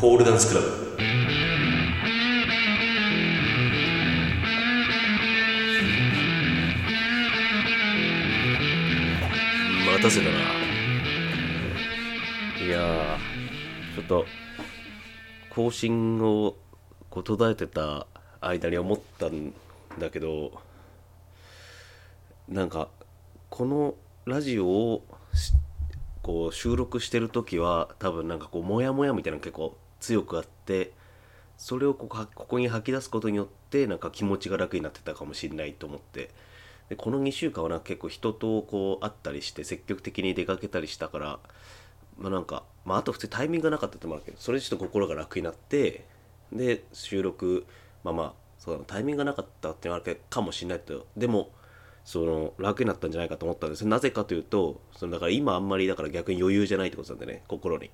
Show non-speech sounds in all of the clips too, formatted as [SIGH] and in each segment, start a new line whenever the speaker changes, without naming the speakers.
ポールダンスクラブ。待たせたな。いやちょっと更新をこう途絶えてた間に思ったんだけどなんかこのラジオをこう収録してる時は多分なんかこうモヤモヤみたいなの結構強くあってそれをここここに吐き出すことによってなんか気持ちが楽になってたかもしれないと思って。でこの2週間はなんか結構人とこう会ったりして積極的に出かけたりしたからまあなんか、まあ、あと普通タイミングがなかったってもあるけどそれでちょっと心が楽になってで収録まあまあそうタイミングがなかったっていうのはあるかもしれないけどでもその楽になったんじゃないかと思ったんですなぜかというとそのだから今あんまりだから逆に余裕じゃないってことなんでね心に。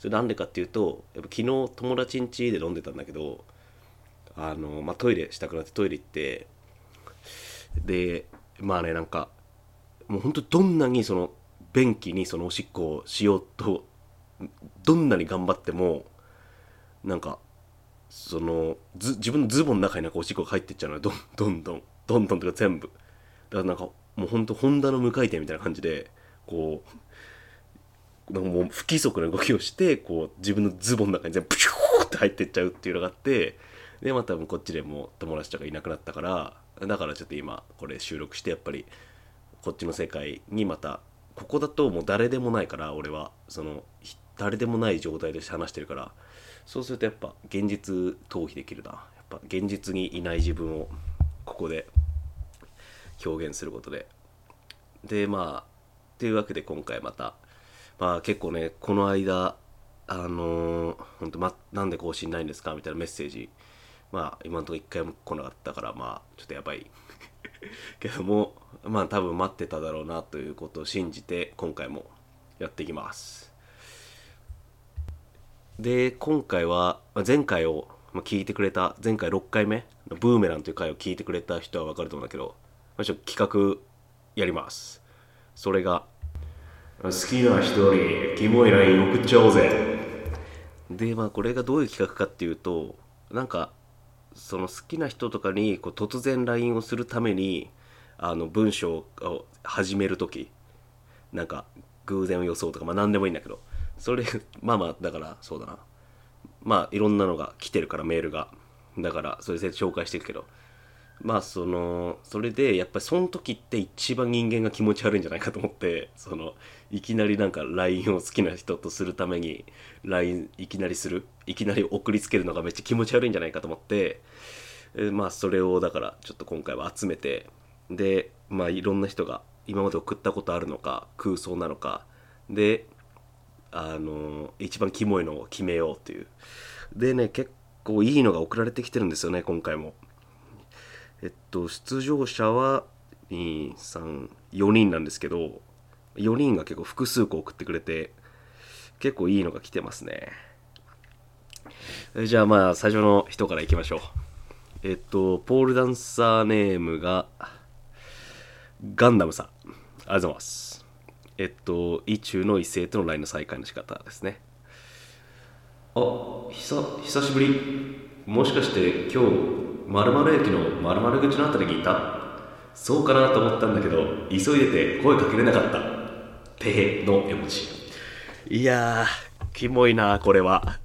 それなんでかっていうとやっぱ昨日友達ん家で飲んでたんだけどあの、まあ、トイレしたくなってトイレ行ってでまあねなんかもうほんとどんなにその便器にそのおしっこをしようとどんなに頑張ってもなんかそのず自分のズボンの中になんかおしっこが入ってっちゃうのよ。どんどんどん。どんどんとか全部。だからなんかもうほんとホンダの無回転みたいな感じでこうなんかもう不規則な動きをしてこう自分のズボンの中に全部プシューって入ってっちゃうっていうのがあってでまあ多分こっちでも友達とかいなくなったからだからちょっと今これ収録してやっぱりこっちの世界にまたここだともう誰でもないから俺はその誰でもない状態で話してるからそうするとやっぱ現実逃避できるな。やっぱ現実にいない自分をここで表現することで。でまあというわけで今回またまあ結構ねこの間あのー、本当まなんで更新ないんですか？みたいなメッセージ。まあ今のところ一回も来なかったからまあちょっとやばい。[LAUGHS] けどもまあ多分待ってただろうなということを信じて今回もやっていきます。で今回は前回をまあ聞いてくれた前回6回目のブーメランという回を聞いてくれた人は分かると思うんだけど、まあ、ちょっと企画やります。それが好きな人にキモい LINE 送っちゃおうぜ。でまあこれがどういう企画かっていうとなんかその好きな人とかにこう突然 LINE をするためにあの文章を始める時なんか偶然を予想とかまあ何でもいいんだけどそれ [LAUGHS] まあまあだからそうだな。まあいろんなのが来てるからメールが。だからそれで紹介していくけど。まあそのそれでやっぱりその時って一番人間が気持ち悪いんじゃないかと思ってそのいきなりなんか LINE を好きな人とするために LINE いきなりするいきなり送りつけるのがめっちゃ気持ち悪いんじゃないかと思ってまあそれをだからちょっと今回は集めてでまあいろんな人が今まで送ったことあるのか空想なのかであの一番キモいのを決めようっていう。でね結構いいのが送られてきてるんですよね今回も。えっと出場者は234人なんですけど4人が結構複数個送ってくれて結構いいのが来てますね。じゃあまあ最初の人からいきましょう。えっとポールダンサーネームがガンダムさん。ありがとうございます。えっと意中の異性との LINE の再会の仕方ですね。あ久久しぶり。もしかして今日〇〇駅の〇〇口のあたりにいた？そうかなと思ったんだけど急いでて声かけれなかった。てへの絵文字。いやーキモいなこれは。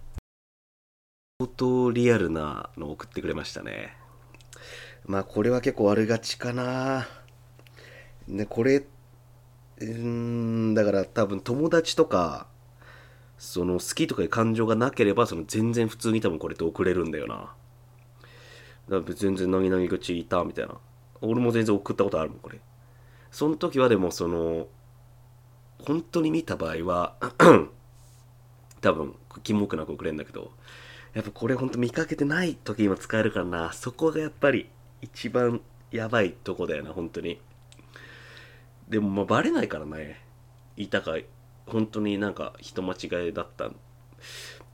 相当リアルなの送ってくれましたね。まあこれは結構悪がちかな。ねこれうんだから多分友達とかその好きとかいう感情がなければその全然普通に多分これって送れるんだよな。だから全然何々口いたみたいな。俺も全然送ったことあるもんこれ。その時はでもその本当に見た場合は [CLEARS THROAT] 多分キモくなく送れるんだけどやっぱこれ本当見かけてない時今使えるからな。そこがやっぱり一番やばいとこだよな本当に。でもまあバレないからね。いたか本当になんか人間違いだった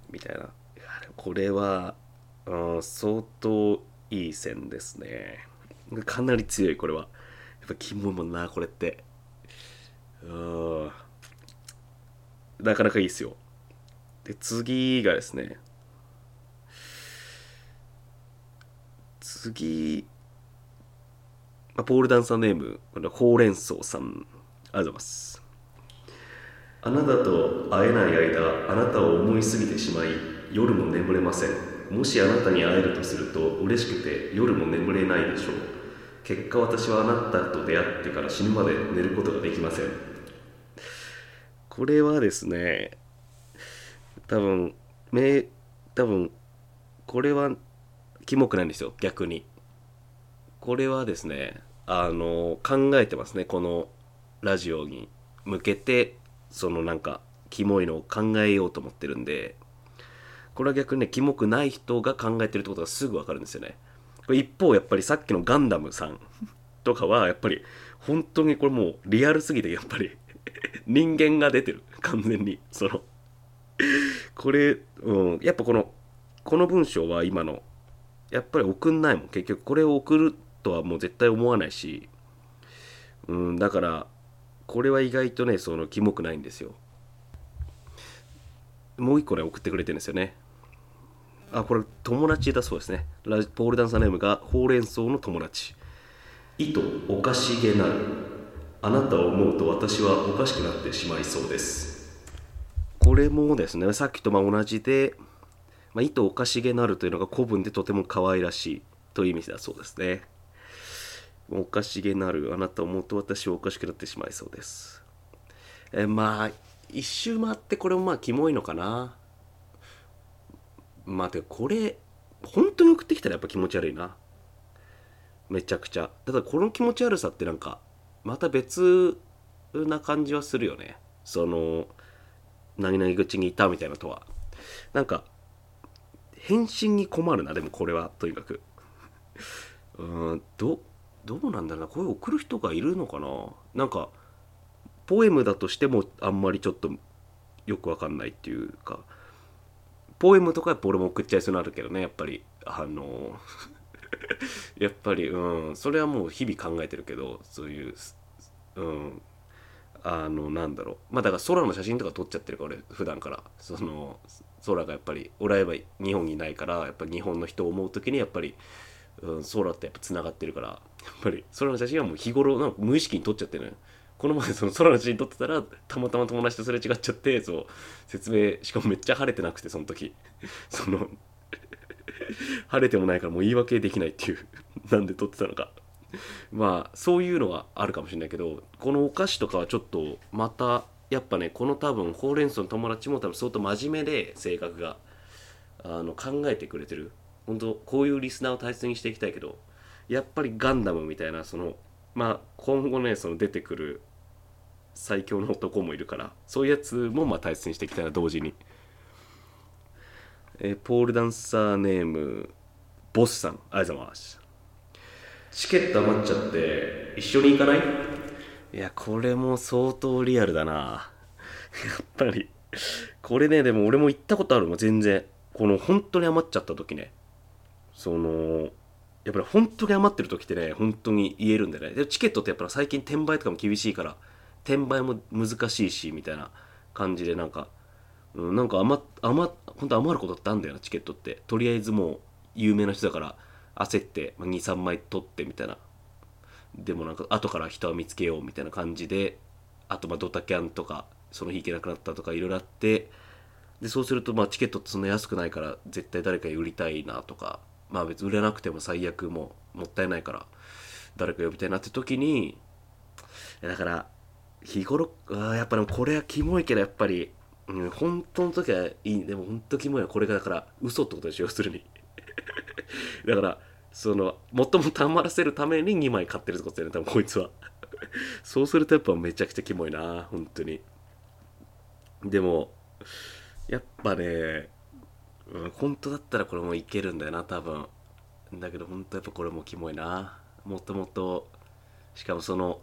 みたいな。これは、うん、相当いい線ですね。かなり強いこれは。やっぱキモいもんなこれって。なかなかいいですよ。で次がですね。次、まあ、ポールダンサーネームこれほうれん草さん。ありがとうございます。あなたと会えない間あなたを思いすぎてしまい夜も眠れません。もしあなたに会えるとすると嬉しくて夜も眠れないでしょう。結果私はあなたと出会ってから死ぬまで寝ることができません。これはですね多分め多分これはキモくないんですよ逆に。これはですねあの考えてますねこのラジオに向けてそのなんかキモいのを考えようと思ってるんで。これは逆にねキモくない人が考えてるってことがすぐ分かるんですよね。一方やっぱりさっきのガンダムさんとかはやっぱり本当にこれもうリアルすぎてやっぱり [LAUGHS] 人間が出てる。完全に。そのこれ、うん、やっぱこのこの文章は今のやっぱり送んないもん。結局これを送るとはもう絶対思わないし、うん、だからこれは意外とねそのキモくないんですよ。もう一個ね送ってくれてるんですよね。あこれ友達だそうですね。ラポールダンサーネームがほうれん草の友達。意図おかしげなる。あなたを思うと私はおかしくなってしまいそうです。これもですねさっきとまあ同じで、まあ、意図おかしげなるというのが古文でとても可愛らしいという意味だそうですね。おかしげなるあなたを思うと私はおかしくなってしまいそうです。えまあ一周回ってこれもまあキモいのかなまあてこれ本当に送ってきたらやっぱ気持ち悪いな。めちゃくちゃ。ただこの気持ち悪さってなんかまた別な感じはするよね。その何々口にいたみたいなとは。なんか返信に困るな。でもこれはとにかく。[LAUGHS] うんどどうなんだろうな。これ送る人がいるのかな。なんかポエムだとしてもあんまりちょっとよくわかんないっていうか。ポエムとかやっぱ俺も送っちゃいそうになるけどねやっぱり。あの [LAUGHS] やっぱりうん。それはもう日々考えてるけどそういううん。あのなんだろう。まあだから空の写真とか撮っちゃってるから俺普段から。その空がやっぱり俺は日本にいないからやっぱ日本の人を思う時にやっぱり、うん、空ってやっぱつながってるからやっぱり空の写真はもう日頃なんか無意識に撮っちゃってるのよ。この前その空の写真撮ってたらたまたま友達とすれ違っちゃってそう説明しかもめっちゃ晴れてなくてその時。[LAUGHS] その晴れてもないからもう言い訳できないっていうなんで撮ってたのか。まあそういうのはあるかもしれないけどこのお菓子とかはちょっとまたやっぱねこの多分ほうれん草の友達も多分相当真面目で性格があの考えてくれてる。本当こういうリスナーを大切にしていきたいけどやっぱりガンダムみたいなそのまあ今後ねその出てくる最強の男もいるからそういうやつもまあ大切にしていきたいな同時に、えーポールダンサーネームボスさん。ありがとうございます。チケット余っちゃって一緒に行かない？いやこれも相当リアルだな。やっぱり。これねでも俺も行ったことあるもん全然。この本当に余っちゃった時ね。そのやっぱり本当に余ってる時ってね本当に言えるんだよね。でチケットってやっぱり最近転売とかも厳しいから転売も難しいしみたいな感じでなんか、うん、なんか余余本当余ることってあるんだよなチケットって。とりあえずもう有名な人だから焦って23枚取ってみたいな。でもなんか後から人は見つけようみたいな感じであとまあドタキャンとかその日行けなくなったとかいろいろあってでそうするとまあチケットってそんな安くないから絶対誰かに売りたいなとかまあ別に売れなくても最悪ももったいないから誰か呼びたいなって時にだから日頃あーやっぱでもこれはキモいけどやっぱり、うん、本当の時はいい。でも本当キモいはこれがだから嘘ってことでしょ要するに。[LAUGHS] だからそのもともと余らせるために2枚買ってるってことだよね多分こいつは。そうするとやっぱめちゃくちゃキモいな本当に。でもやっぱね、うん、本当だったらこれもいけるんだよな多分。だけど本当やっぱこれもキモいな。もともとしかもその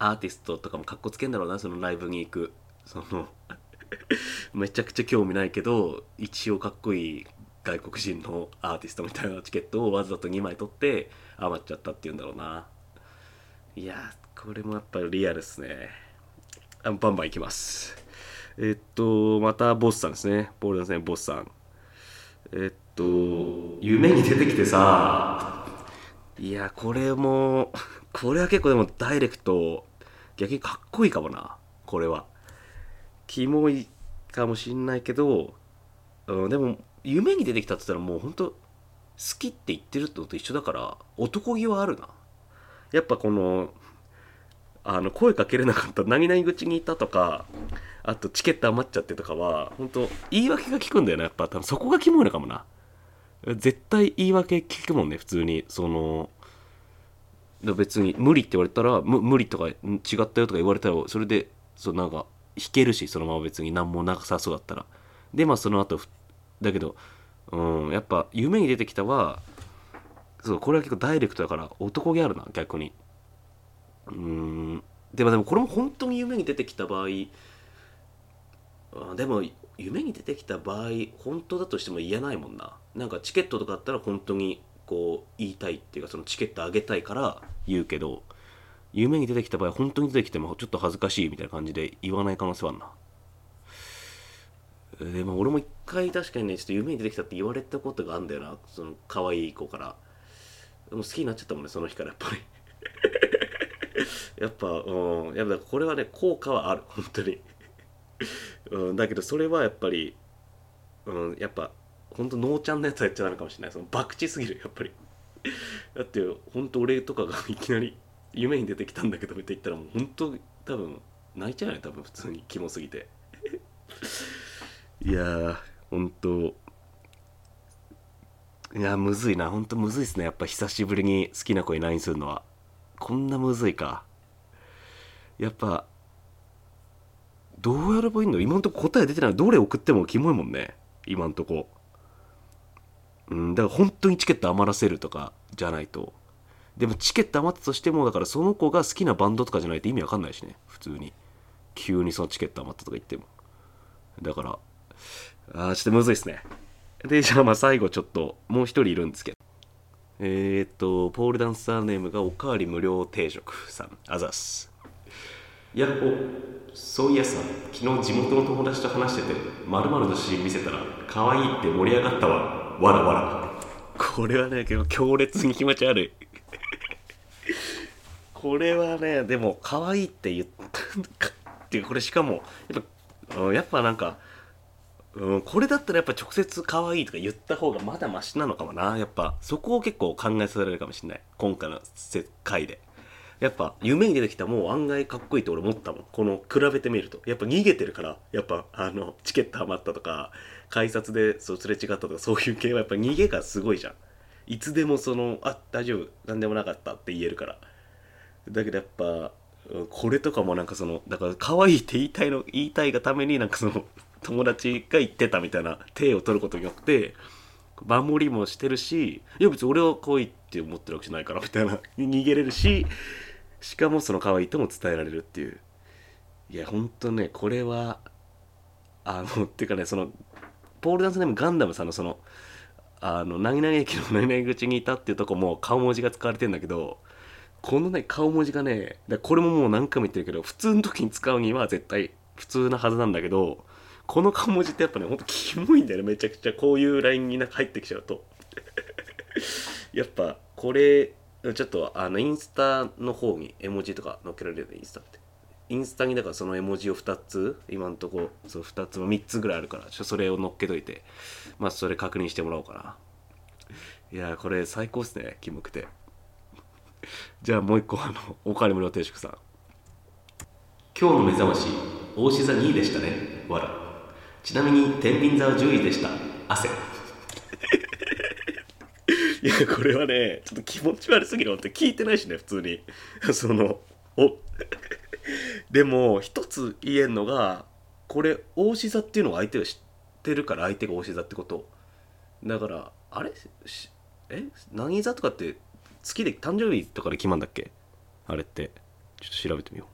アーティストとかもかっこつけんだろうなそのライブに行く。その [LAUGHS] めちゃくちゃ興味ないけど一応かっこいい外国人のアーティストみたいなチケットをわざと2枚取って余っちゃったっていうんだろうな。いやこれもやっぱりリアルっすね。あバンバンいきます。えっとまたボスさんですね。ボールですねボスさん。えっと夢に出てきてさ。いやこれもこれは結構でもダイレクト逆にかっこいいかもな。これは。キモいかもしんないけど、うん、でも夢に出てきたって言ったらもうほんと好きって言ってるってのと一緒だから男気はあるな。やっぱこのあの声かけれなかった何々口にいたとかあとチケット余っちゃってとかは本当言い訳が効くんだよな。やっぱ多分そこがキモいのかもな。絶対言い訳聞くもんね普通に。その別に無理って言われたら無理とか違ったよとか言われたらそれでそうなんか弾けるしそのまま別に何もなさそうだったら。でまあその後だけどうんやっぱ夢に出てきたはそうこれは結構ダイレクトだから男気あるな逆に。うんでもでもこれも本当に夢に出てきた場合あでも夢に出てきた場合本当だとしても言えないもんな。なんかチケットとかあったら本当にこう言いたいっていうかそのチケットあげたいから言うけど夢に出てきた場合本当に出てきてもちょっと恥ずかしいみたいな感じで言わない可能性はあるな。でも俺も一回確かにねちょっと夢に出てきたって言われたことがあるんだよな。その可愛い子から。でも好きになっちゃったもんねその日からやっぱり。[LAUGHS] やっぱうん。やっぱこれはね効果はある。本当に。うん、だけどそれはやっぱり、うん、やっぱ本当ノーちゃんのやつはやっちゃダメかもしれない。その博打すぎるやっぱり。[LAUGHS] だって本当俺とかがいきなり夢に出てきたんだけどって言ったらもう本当多分泣いちゃうよね多分普通に。キモすぎて。[LAUGHS] いやー本当。いやむずいな。本当むずいっすね。やっぱ久しぶりに好きな子に LINE するのは。こんなむずいか。やっぱどうやればいいの今んとこ答え出てない。どれ送ってもキモいもんね。今んとこ。うんだから本当にチケット余らせるとかじゃないと。でもチケット余ったとしてもだからその子が好きなバンドとかじゃないと意味わかんないしね。普通に。急にそのチケット余ったとか言っても。だからあーちょっとむずいっすね。でじゃあまあ最後ちょっともう一人いるんですけど。えー、っとポールダンサーネームがおかわり無料定食さん。あざっす。やっほそういやさ昨日地元の友達と話しててまるの写真見せたら可愛いって盛り上がったわ。わらわら。これはね結構強烈に気持ち悪い。[LAUGHS] これはねでも可愛いって言ったっていうこれしかもやっぱやっぱなんか、うん、これだったらやっぱ直接可愛いとか言った方がまだマシなのかもな。やっぱそこを結構考えさせられるかもしれない。今回の世界で。やっぱ夢に出てきたもう案外かっこいいって俺思ったもん。この比べてみると。やっぱ逃げてるからやっぱあのチケット余ったとか改札でそうすれ違ったとかそういう系はやっぱ逃げがすごいじゃん。いつでもそのあ大丈夫何でもなかったって言えるから。だけどやっぱこれとかもなんかそのだから可愛いって言いたいの言いたいがためになんかその友達が言ってたみたいな手を取ることによって守りもしてるしいや別に俺は可愛いって思ってるわけじゃないからみたいな逃げれるししかもその可愛いとも伝えられるっていう。いやほんとねこれはあのっていうかねそのポールダンスネームガンダムさんのそのあの何々駅の何々口にいたっていうとこも顔文字が使われてんだけどこのね顔文字がねこれももう何回も言ってるけど普通の時に使うには絶対普通なはずなんだけどこの顔文字ってやっぱねほんとキモいんだよね。めちゃくちゃこういう LINE になんか入ってきちゃうと。[LAUGHS] やっぱこれちょっとあのインスタの方に絵文字とか載っけられるねインスタって。インスタにだからその絵文字を2つ今んとこその2つも3つぐらいあるからちょそれを載っけといてまあそれ確認してもらおうかな。いやこれ最高っすねキモくて。じゃあもう一個あのお金無料定食さん。今日の目覚まし大志座2位でしたね。わらちなみに天秤座は10位でした。汗。[LAUGHS] いやこれはねちょっと気持ち悪すぎる。って聞いてないしね普通に。そのお [LAUGHS] でも一つ言えんのがこれ大志座っていうのが相手が知ってるから相手が大志座ってこと。だからあれ？え？何座とかって月で誕生日とかで決まるんだっけ？あれって。ちょっと調べてみよう。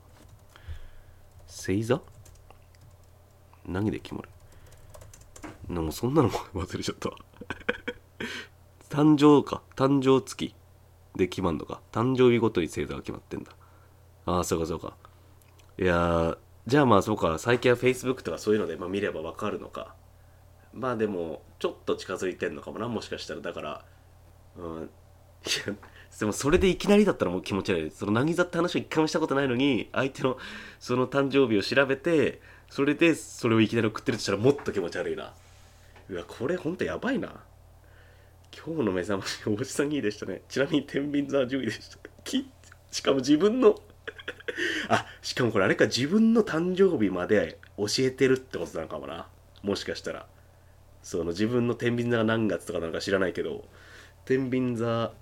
星座？何で決まる？なんかそんなのも忘れちゃった [LAUGHS] 誕生か。誕生月で決まんのか。誕生日ごとに星座が決まってんだ。ああそうかそうか。いやじゃあまあそうか最近は Facebook とかそういうので、まあ、見ればわかるのか。まあでもちょっと近づいてんのかもなもしかしたら。だからうんいやでもそれでいきなりだったらもう気持ち悪い。その凪座って話を一回もしたことないのに相手のその誕生日を調べてそれでそれをいきなり送ってるとしたらもっと気持ち悪いな。うわこれほんとやばいな。今日の目覚ましおじさん2位でしたね。ちなみに天秤座は10位でした。きしかも自分の。[LAUGHS] あしかもこれあれか自分の誕生日まで教えてるってことなのかもな。もしかしたら。その自分の天秤座が何月とかなのか知らないけど。天秤座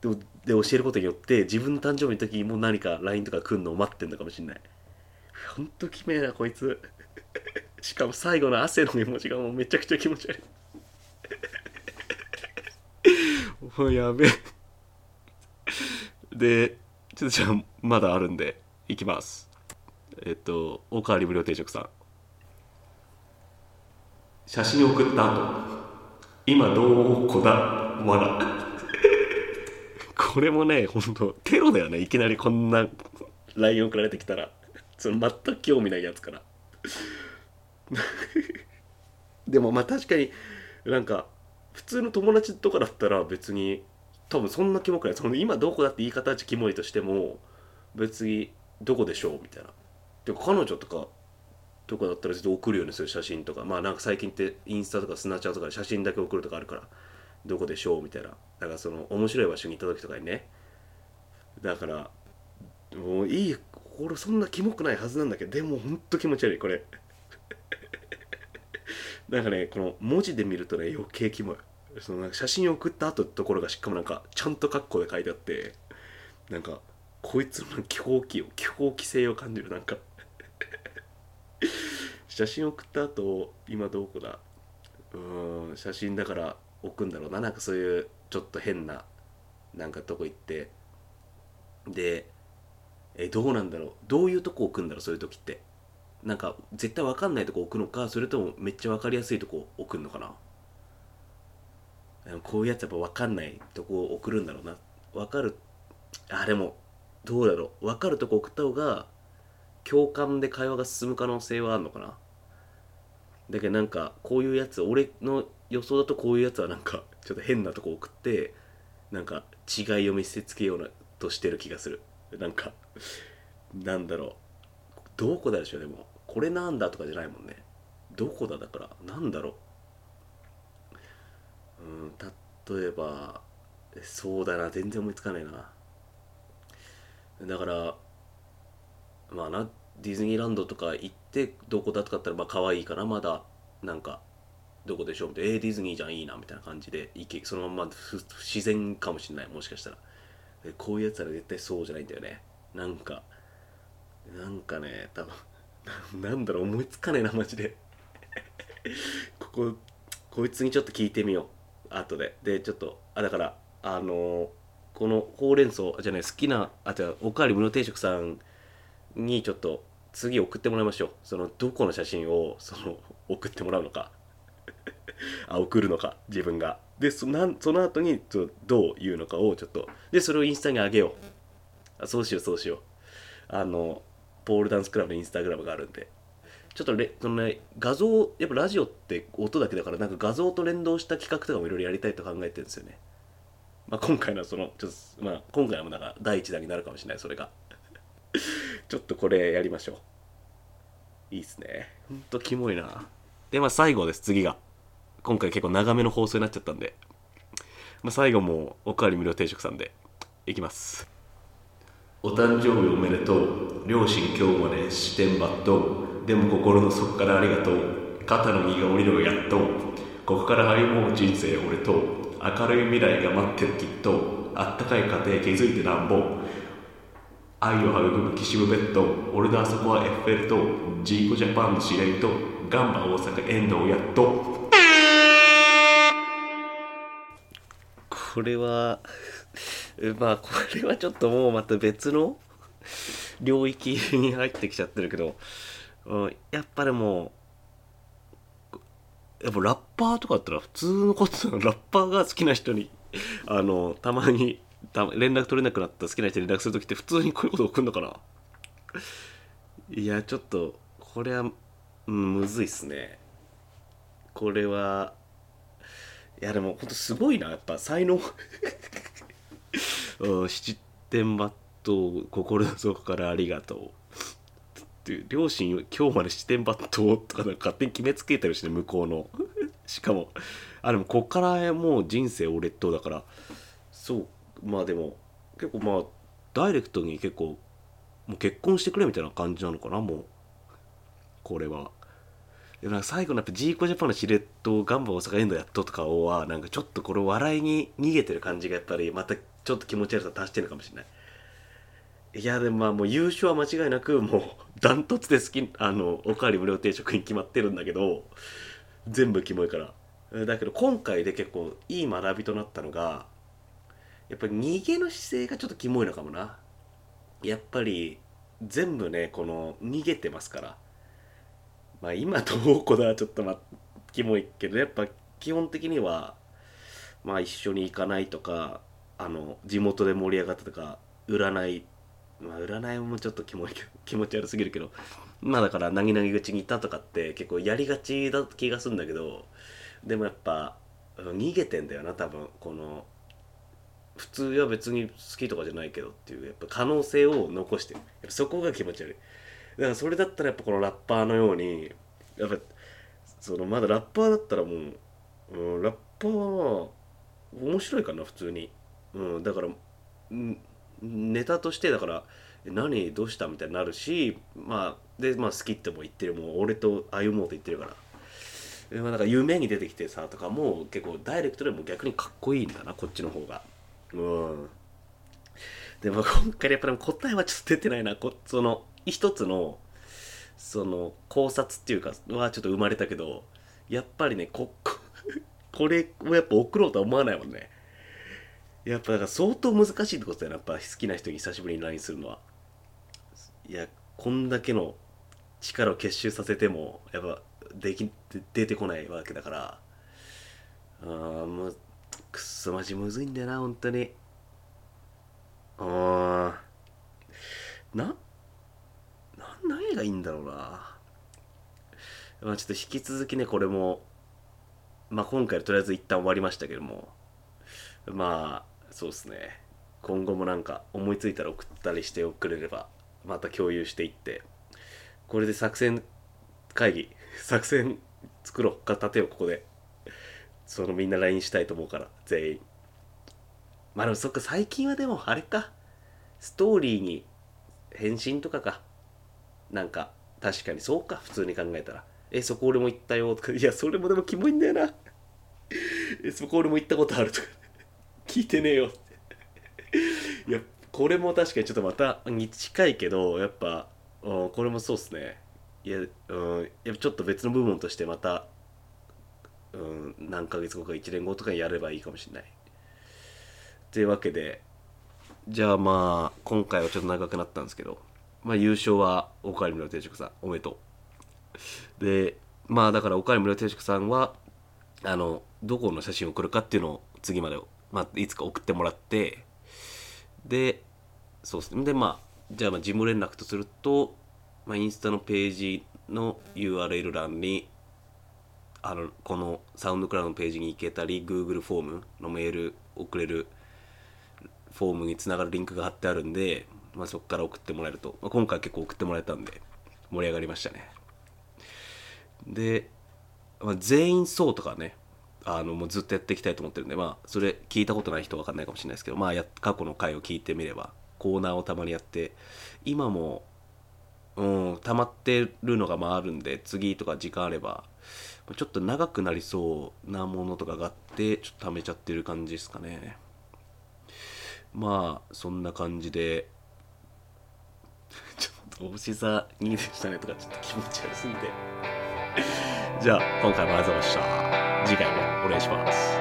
でで教えることによって自分の誕生日の時も何か LINE とか来るのを待ってんのかもしんない。ほんときめえなこいつ。[LAUGHS] しかも最後の汗の絵文字がもうめちゃくちゃ気持ち悪い。[LAUGHS] もうやべえ。でちょっとじゃあまだあるんでいきます。えっとおかわり無料定食さん。写真送った後。今どうこだ？わらこれもねほんとテロだよね。いきなりこんな LINE 送られてきたら。その全く興味ないやつから。でもまあ確かになんか普通の友達とかだったら別に多分そんなキモくない。その今どこだって言い方はキモいとしても別にどこでしょうみたいな。で彼女とかとかだったら絶対送るようにする写真とか。まあなんか最近ってインスタとかスナチャーとかで写真だけ送るとかあるから。どこでしょうみたいな。だからその面白い場所に行った時とかにね。だからもういいこれそんなキモくないはずなんだけど。でもほんと気持ち悪いこれ。[LAUGHS] なんかねこの文字で見るとね余計キモい。そのなんか写真を送った後ってところがしかもなんかちゃんと括弧で書いてあってなんかこいつの気泡気を [LAUGHS] 気泡気性を感じるなんか。[LAUGHS] 写真送った後今どこだ？うん写真だから置くんだろうな。なんかそういうちょっと変ななんかとこ行って。でえどうなんだろう？どういうとこ置くんだろう？そういう時って。なんか絶対分かんないとこ置くのかそれともめっちゃ分かりやすいとこ置くのかな？こういうやつやっぱ分かんないとこを送るんだろうな。分かるあでもどうだろう。分かるとこ送った方が共感で会話が進む可能性はあるのかな。だけどなんかこういうやつ俺の予想だとこういうやつはなんかちょっと変なとこ送ってなんか違いを見せつけようなとしてる気がする。なんかなんだろう。どこだでしょうでもこれなんだとかじゃないもんね。どこだだからなんだろう。例えばそうだな全然思いつかないな。だからまあなディズニーランドとか行ってどこだとかったらまあ可愛いかなまだ。なんかどこでしょうみたいな。えー、ディズニーじゃんいいなみたいな感じで行けそのまま自然かもしれないもしかしたら。こういうやつなら絶対そうじゃないんだよね。なんかなんかね多分 [LAUGHS] なんだろう思いつかねえなマジで。[LAUGHS] こここいつにちょっと聞いてみよう。後で。でちょっとあだからあの、このほうれん草じゃない好きなあじゃおかわり無料定食さんにちょっと次送ってもらいましょう。そのどこの写真をその [LAUGHS] 送ってもらうのか。[LAUGHS] あ送るのか自分が。でそなんその後にどう言うのかをちょっと。でそれをインスタに上げよう。あそうしようそうしよう。あのポールダンスクラブのインスタグラムがあるんで。ちょっとレその、ね、画像やっぱラジオって音だけだからなんか画像と連動した企画とかもいろいろやりたいと考えてるんですよね。まあ今回のそのちょっとまあ今回もなんか第一弾になるかもしれないそれが。[LAUGHS] ちょっとこれやりましょう。いいっすね。ほんとキモいな。でまあ最後です次が。今回結構長めの放送になっちゃったんで、まあ、最後もおかわり無料定食さんでいきます。お誕生日おめでとう。両親今日まで視点抜刀でも心の底からありがとう。肩の荷が下りるやっとここから歩もう人生俺と明るい未来が待ってるきっとあったかい家庭築いてなんぼ愛を育む岸部ベッド俺のあそこはエッフェル塔ジーコジャパンの司令とガンバ大阪遠藤やっとこれはまあこれはちょっともうまた別の領域に入ってきちゃってるけど、うん、やっぱでもやっぱラッパーとかだったら普通のことラッパーが好きな人にあのたまにた連絡取れなくなった好きな人に連絡する時って普通にこういうこと送るのかな。いやちょっとこれは、うん、むずいっすね。これはいやでもほんとすごいな。やっぱ才能。七点抜刀心の底からありがとうって両親今日まで七点抜刀とか勝手に決めつけてるしね向こうの。[LAUGHS] しかもあでもこっからもう人生を劣等だから。そうまあでも結構まあダイレクトに結構もう結婚してくれみたいな感じなのかなもう。これは。でもなんか最後のやっぱジーコジャパンのしれっとガンバ大阪エンドやっととかはなんかちょっとこれ笑いに逃げてる感じがやっぱりまたちょっと気持ち悪さ足してるかもしれない。いやでもまあもう優勝は間違いなくもうダントツで好きあのおかわり無料定食に決まってるんだけど全部キモいから。だけど今回で結構いい学びとなったのがやっぱり逃げの姿勢がちょっとキモいのかもな。やっぱり全部ねこの逃げてますから。まあ今どうこだちょっとまあキモいけどやっぱ基本的にはまあ一緒に行かないとかあの地元で盛り上がったとか占いまあ占いもちょっとキモい [LAUGHS] 気持ち悪すぎるけどまあだからなぎなぎ口にいたとかって結構やりがちだ気がするんだけどでもやっぱ逃げてんだよな多分この普通は別に好きとかじゃないけどっていうやっぱ可能性を残してる。やっぱそこが気持ち悪い。だからそれだったらやっぱこのラッパーのようにやっぱそのまだラッパーだったらもう、うん、ラッパーは面白いかな普通に、うん、だから、ん、ネタとしてだから何どうしたみたいになるしまあでまあ好きっても言ってるもう俺と歩もうと言ってるから。まあ、なんか夢に出てきてさとかも結構ダイレクトでも逆にかっこいいんだなこっちの方が。うん。でも今回やっぱり答えはちょっと出てないなこその一つのその考察っていうかはちょっと生まれたけどやっぱりねここ [LAUGHS] これをやっぱ送ろうとは思わないもんね。やっぱだから相当難しいってことだよやっぱ好きな人に久しぶりに LINE するのは。いやこんだけの力を結集させてもやっぱでき出てこないわけだから。あーもうくっそマジむずいんだよな本当に。あーなな何がいいんだろうな。まあちょっと引き続きねこれもまあ今回とりあえず一旦終わりましたけども。まあそうですね。今後もなんか思いついたら送ったりしてくれればまた共有していって。これで作戦会議 [LAUGHS] 作戦作ろうか立てようここで。そのみんな LINE したいと思うから全員。まあでもそっか最近はでもあれか。ストーリーに返信とかか。なんか確かにそうか普通に考えたら。えそこ俺も行ったよとか。いやそれもでもキモいんだよな。[LAUGHS] えそこ俺も行ったことあるとか。聞いてねえよって。いやこれも確かにちょっとまたに近いけどやっぱ、うん、これもそうっすね。いや,、うん、やっぱちょっと別の部門としてまた、うん、何ヶ月後か1年後とかにやればいいかもしれない。というわけでじゃあまあ今回はちょっと長くなったんですけど、まあ、優勝はおかわり無料定食さんおめでとう。でまあだからおかわり無料定食さんはあのどこの写真を送るかっていうのを次まで、まあ、いつか送ってもらってでそうですね。でまあじゃあまあ事務連絡とすると、まあ、インスタのページの URL 欄にあのこのサウンドクラウドのページに行けたり Google フォームのメール送れるフォームにつながるリンクが貼ってあるんで、まあ、そこから送ってもらえると、まあ、今回結構送ってもらえたんで盛り上がりましたね。で、まあ、全員そうとかねあのもうずっとやっていきたいと思ってるんでまあそれ聞いたことない人は分かんないかもしれないですけどまあや過去の回を聞いてみればコーナーをたまにやって今もうん溜まってるのがまああるんで次とか時間あればちょっと長くなりそうなものとかがあってちょっと溜めちゃってる感じですかね。まあそんな感じで [LAUGHS] ちょっと大しさ2でしたねとかちょっと気持ち悪すぎて。じゃあ今回もありがとうございました。次回も。願いします。